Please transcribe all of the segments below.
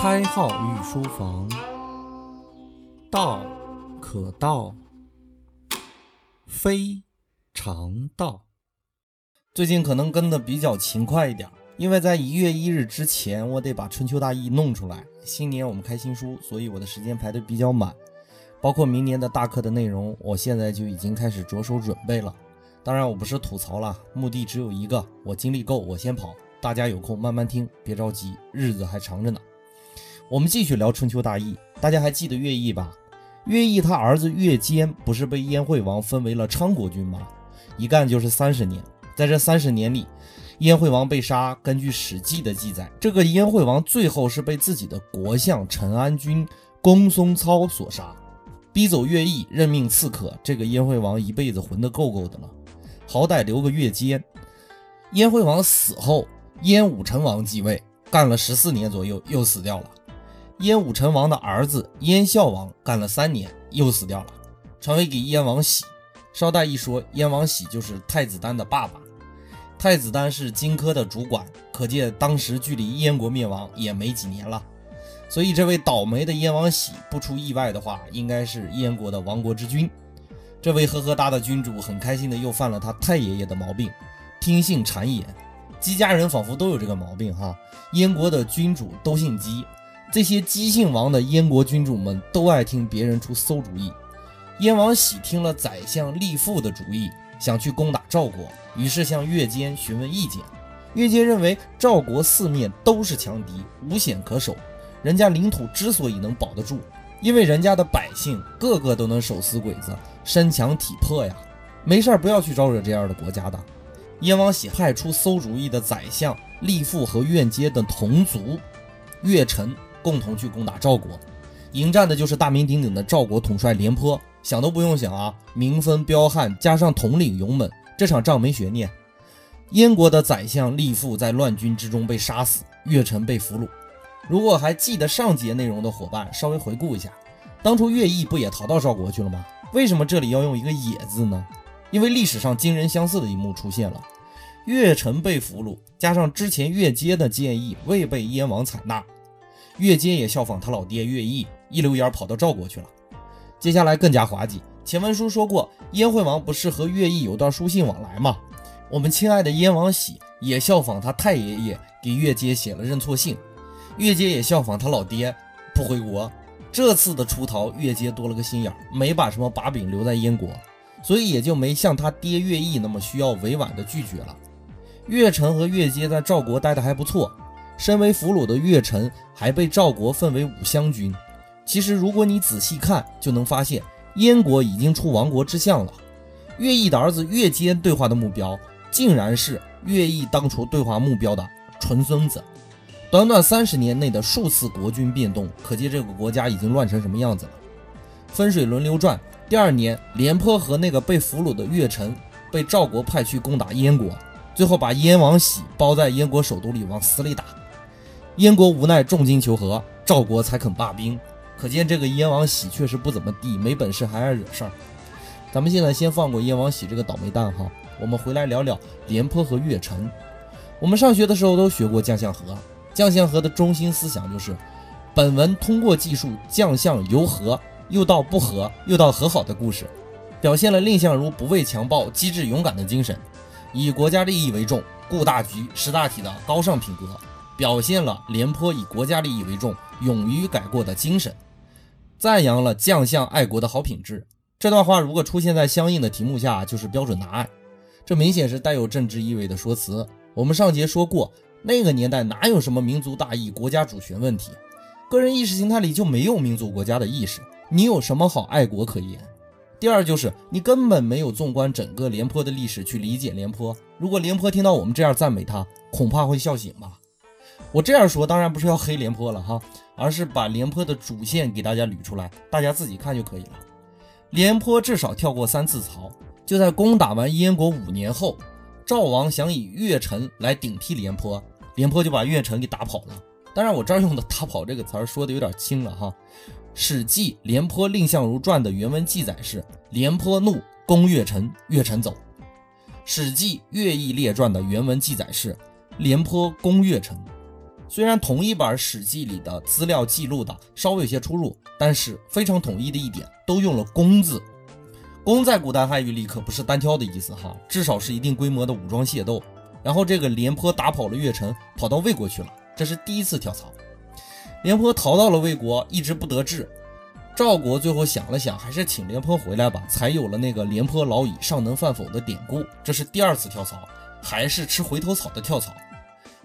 开号御书房，道可道，非常道。最近可能跟的比较勤快一点，因为在一月一日之前，我得把春秋大义弄出来。新年我们开新书，所以我的时间排得比较满，包括明年的大课的内容，我现在就已经开始着手准备了。当然，我不是吐槽了，目的只有一个：我精力够，我先跑。大家有空慢慢听，别着急，日子还长着呢。我们继续聊春秋大义，大家还记得乐毅吧？乐毅他儿子乐坚不是被燕惠王分为了昌国君吗？一干就是三十年，在这三十年里，燕惠王被杀。根据《史记》的记载，这个燕惠王最后是被自己的国相陈安君公孙操所杀，逼走乐毅，任命刺客。这个燕惠王一辈子混得够够的了，好歹留个乐坚。燕惠王死后，燕武成王继位，干了十四年左右，又死掉了。燕武成王的儿子燕孝王干了三年，又死掉了，传位给燕王喜。捎带一说，燕王喜就是太子丹的爸爸。太子丹是荆轲的主管，可见当时距离燕国灭亡也没几年了。所以，这位倒霉的燕王喜，不出意外的话，应该是燕国的亡国之君。这位呵呵哒的君主，很开心的又犯了他太爷爷的毛病，听信谗言。姬家人仿佛都有这个毛病哈，燕国的君主都姓姬。这些姬姓王的燕国君主们都爱听别人出馊主意。燕王喜听了宰相厉父的主意，想去攻打赵国，于是向乐间询问意见。乐间认为赵国四面都是强敌，无险可守。人家领土之所以能保得住，因为人家的百姓个个都能手撕鬼子，身强体魄呀。没事儿不要去招惹这样的国家的。燕王喜派出馊主意的宰相厉父和乐坚的同族乐臣。共同去攻打赵国，迎战的就是大名鼎鼎的赵国统帅廉颇。想都不用想啊，民分彪悍，加上统领勇猛，这场仗没悬念。燕国的宰相厉父在乱军之中被杀死，乐臣被俘虏。如果还记得上节内容的伙伴，稍微回顾一下，当初乐毅不也逃到赵国去了吗？为什么这里要用一个“也”字呢？因为历史上惊人相似的一幕出现了：乐臣被俘虏，加上之前乐阶的建议未被燕王采纳。乐坚也效仿他老爹乐毅，一溜烟跑到赵国去了。接下来更加滑稽。前文书说过，燕惠王不是和乐毅有段书信往来吗？我们亲爱的燕王喜也效仿他太爷爷，给乐坚写了认错信。乐坚也效仿他老爹，不回国。这次的出逃，乐坚多了个心眼，没把什么把柄留在燕国，所以也就没像他爹乐毅那么需要委婉的拒绝了。乐成和乐坚在赵国待得还不错。身为俘虏的乐臣还被赵国分为五乡君。其实，如果你仔细看，就能发现燕国已经出亡国之相了。乐毅的儿子乐坚对话的目标，竟然是乐毅当初对话目标的纯孙子。短短三十年内的数次国君变动，可见这个国家已经乱成什么样子了。分水轮流转，第二年，廉颇和那个被俘虏的乐臣被赵国派去攻打燕国，最后把燕王喜包在燕国首都里往死里打。燕国无奈重金求和，赵国才肯罢兵。可见这个燕王喜确实不怎么地，没本事还爱惹事儿。咱们现在先放过燕王喜这个倒霉蛋哈，我们回来聊聊廉颇和乐臣。我们上学的时候都学过将相和，将相和的中心思想就是：本文通过记述将相由和又到不和又到和好的故事，表现了蔺相如不畏强暴、机智勇敢的精神，以国家利益为重、顾大局、识大体的高尚品格。表现了廉颇以国家利益为重、勇于改过的精神，赞扬了将相爱国的好品质。这段话如果出现在相应的题目下，就是标准答案。这明显是带有政治意味的说辞。我们上节说过，那个年代哪有什么民族大义、国家主权问题？个人意识形态里就没有民族国家的意识，你有什么好爱国可言？第二就是你根本没有纵观整个廉颇的历史去理解廉颇。如果廉颇听到我们这样赞美他，恐怕会笑醒吧。我这样说当然不是要黑廉颇了哈，而是把廉颇的主线给大家捋出来，大家自己看就可以了。廉颇至少跳过三次槽，就在攻打完燕国五年后，赵王想以乐臣来顶替廉颇，廉颇就把乐臣给打跑了。当然，我这儿用的“打跑”这个词儿说的有点轻了哈。《史记·廉颇蔺相如传》的原文记载是：廉颇怒，攻乐臣，乐臣走。《史记·乐毅列传》的原文记载是：廉颇攻乐臣。虽然同一本《史记》里的资料记录的稍微有些出入，但是非常统一的一点，都用了“攻”字。攻在古代汉语里可不是单挑的意思哈，至少是一定规模的武装械斗。然后这个廉颇打跑了越臣，跑到魏国去了，这是第一次跳槽。廉颇逃到了魏国，一直不得志。赵国最后想了想，还是请廉颇回来吧，才有了那个“廉颇老矣，尚能饭否”的典故。这是第二次跳槽，还是吃回头草的跳槽。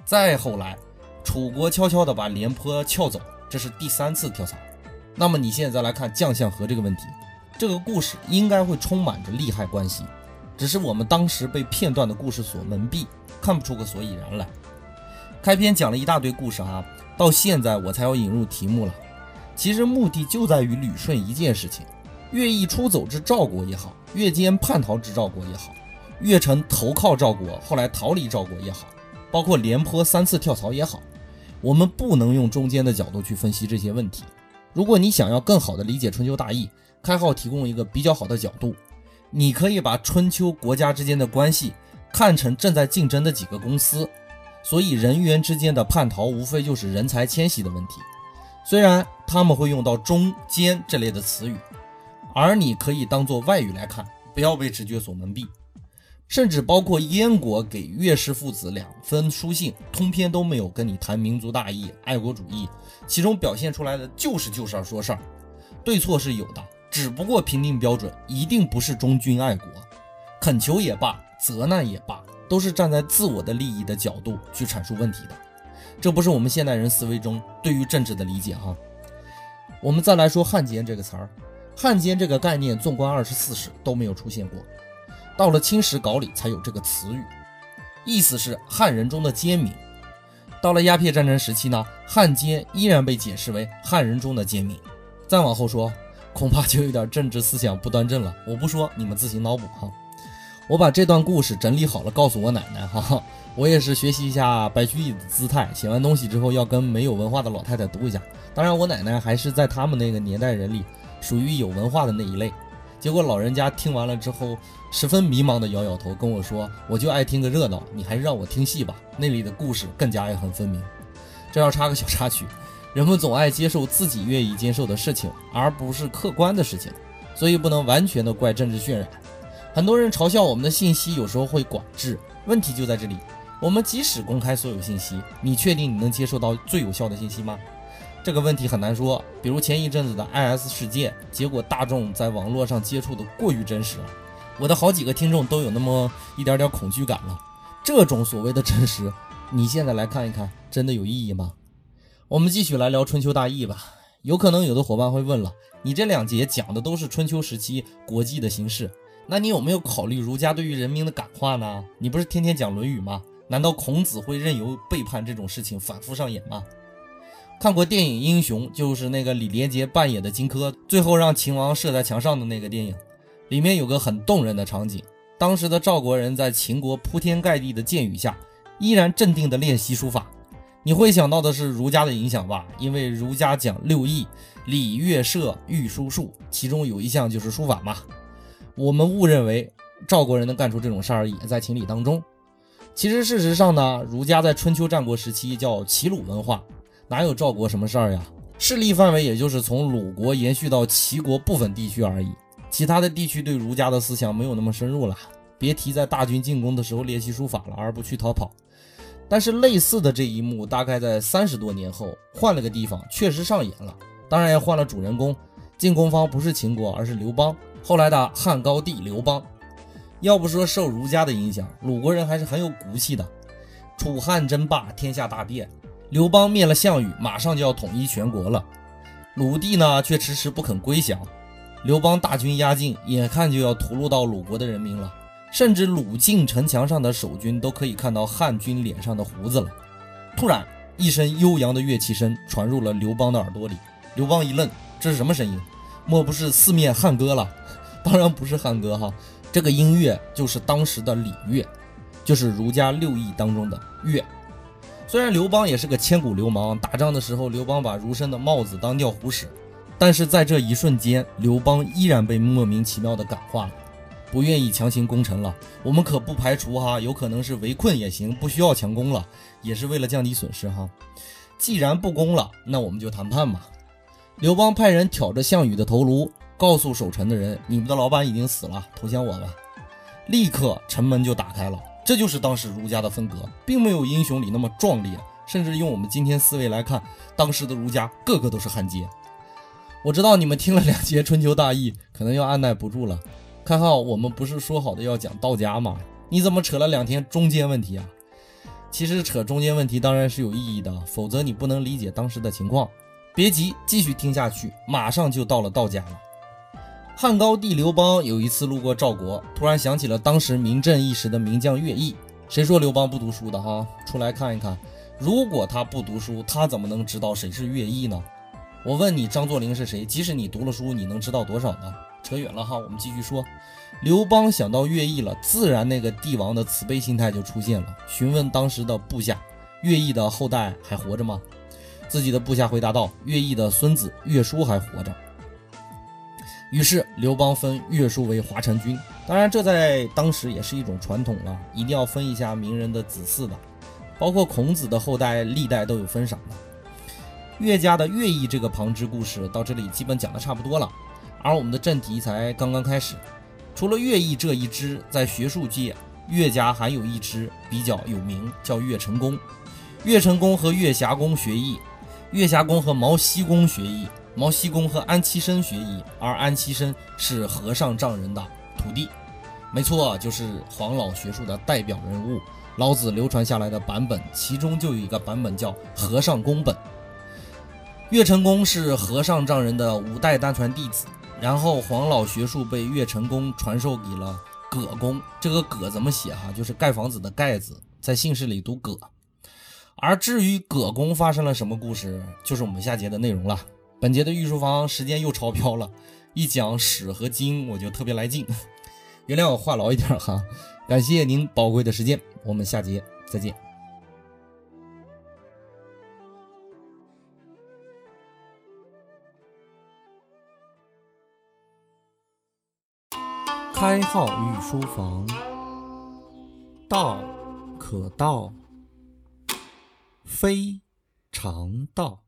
再后来，楚国悄悄地把廉颇撬走，这是第三次跳槽。那么你现在再来看将相和这个问题，这个故事应该会充满着利害关系，只是我们当时被片段的故事所蒙蔽。看不出个所以然来。开篇讲了一大堆故事啊，到现在我才要引入题目了。其实目的就在于捋顺一件事情：乐毅出走至赵国也好，乐坚叛逃至赵国也好，乐成投靠赵国后来逃离赵国也好，包括廉颇三次跳槽也好，我们不能用中间的角度去分析这些问题。如果你想要更好的理解春秋大义，开号提供一个比较好的角度，你可以把春秋国家之间的关系。看成正在竞争的几个公司，所以人员之间的叛逃无非就是人才迁徙的问题。虽然他们会用到“中间”这类的词语，而你可以当做外语来看，不要被直觉所蒙蔽。甚至包括燕国给岳氏父子两封书信，通篇都没有跟你谈民族大义、爱国主义，其中表现出来的就是就事儿说事儿，对错是有的，只不过评定标准一定不是忠君爱国，恳求也罢。责难也罢，都是站在自我的利益的角度去阐述问题的，这不是我们现代人思维中对于政治的理解哈。我们再来说汉奸这个词儿，汉奸这个概念，纵观二十四史都没有出现过，到了清史稿里才有这个词语，意思是汉人中的奸民。到了鸦片战争时期呢，汉奸依然被解释为汉人中的奸民。再往后说，恐怕就有点政治思想不端正了，我不说，你们自行脑补哈。我把这段故事整理好了，告诉我奶奶哈。我也是学习一下白居易的姿态，写完东西之后要跟没有文化的老太太读一下。当然，我奶奶还是在他们那个年代人里属于有文化的那一类。结果老人家听完了之后，十分迷茫的摇摇头，跟我说：“我就爱听个热闹，你还是让我听戏吧。那里的故事更加爱恨分明。”这要插个小插曲，人们总爱接受自己愿意接受的事情，而不是客观的事情，所以不能完全的怪政治渲染。很多人嘲笑我们的信息有时候会管制，问题就在这里。我们即使公开所有信息，你确定你能接受到最有效的信息吗？这个问题很难说。比如前一阵子的 IS 事件，结果大众在网络上接触的过于真实了，我的好几个听众都有那么一点点恐惧感了。这种所谓的真实，你现在来看一看，真的有意义吗？我们继续来聊春秋大义吧。有可能有的伙伴会问了，你这两节讲的都是春秋时期国际的形势。那你有没有考虑儒家对于人民的感化呢？你不是天天讲《论语》吗？难道孔子会任由背叛这种事情反复上演吗？看过电影《英雄》，就是那个李连杰扮演的荆轲，最后让秦王射在墙上的那个电影，里面有个很动人的场景。当时的赵国人在秦国铺天盖地的箭雨下，依然镇定地练习书法。你会想到的是儒家的影响吧？因为儒家讲六艺，礼乐射御书数，其中有一项就是书法嘛。我们误认为赵国人能干出这种事儿，也在情理当中。其实事实上呢，儒家在春秋战国时期叫齐鲁文化，哪有赵国什么事儿呀？势力范围也就是从鲁国延续到齐国部分地区而已，其他的地区对儒家的思想没有那么深入了。别提在大军进攻的时候练习书法了，而不去逃跑。但是类似的这一幕，大概在三十多年后换了个地方，确实上演了。当然也换了主人公，进攻方不是秦国，而是刘邦。后来的汉高帝刘邦，要不说受儒家的影响，鲁国人还是很有骨气的。楚汉争霸，天下大变，刘邦灭了项羽，马上就要统一全国了。鲁地呢，却迟迟不肯归降。刘邦大军压境，眼看就要屠戮到鲁国的人民了，甚至鲁境城墙上的守军都可以看到汉军脸上的胡子了。突然，一声悠扬的乐器声传入了刘邦的耳朵里。刘邦一愣，这是什么声音？莫不是四面汉歌了？当然不是汉歌哈，这个音乐就是当时的礼乐，就是儒家六艺当中的乐。虽然刘邦也是个千古流氓，打仗的时候刘邦把儒生的帽子当尿壶使，但是在这一瞬间，刘邦依然被莫名其妙的感化了。不愿意强行攻城了。我们可不排除哈，有可能是围困也行，不需要强攻了，也是为了降低损失哈。既然不攻了，那我们就谈判吧。刘邦派人挑着项羽的头颅，告诉守城的人：“你们的老板已经死了，投降我吧。”立刻城门就打开了。这就是当时儒家的风格，并没有英雄里那么壮烈，甚至用我们今天思维来看，当时的儒家个个都是汉奸。我知道你们听了两节春秋大义，可能要按耐不住了。看好，我们不是说好的要讲道家吗？你怎么扯了两天中间问题啊？其实扯中间问题当然是有意义的，否则你不能理解当时的情况。别急，继续听下去，马上就到了道家了。汉高帝刘邦有一次路过赵国，突然想起了当时名震一时的名将乐毅。谁说刘邦不读书的哈？出来看一看。如果他不读书，他怎么能知道谁是乐毅呢？我问你，张作霖是谁？即使你读了书，你能知道多少呢？扯远了哈，我们继续说。刘邦想到乐毅了，自然那个帝王的慈悲心态就出现了，询问当时的部下：乐毅的后代还活着吗？自己的部下回答道：乐毅的孙子乐叔还活着。于是刘邦分乐叔为华成君，当然这在当时也是一种传统了，一定要分一下名人的子嗣的，包括孔子的后代，历代都有封赏的。岳家的乐毅这个旁支故事到这里基本讲的差不多了，而我们的正题才刚刚开始。除了乐毅这一支，在学术界，岳家还有一支比较有名，叫岳成公。岳成公和岳霞公学艺，岳霞公和毛西公学艺。毛西公和安七生学艺，而安七生是和尚丈人的徒弟，没错，就是黄老学术的代表人物。老子流传下来的版本，其中就有一个版本叫和尚公本。岳成公是和尚丈人的五代单传弟子，然后黄老学术被岳成公传授给了葛公。这个葛怎么写哈？就是盖房子的盖字，在姓氏里读葛。而至于葛公发生了什么故事，就是我们下节的内容了。本节的御书房时间又超标了，一讲史和经我就特别来劲，原谅我话痨一点哈。感谢您宝贵的时间，我们下节再见。开号御书房，道可道，非常道。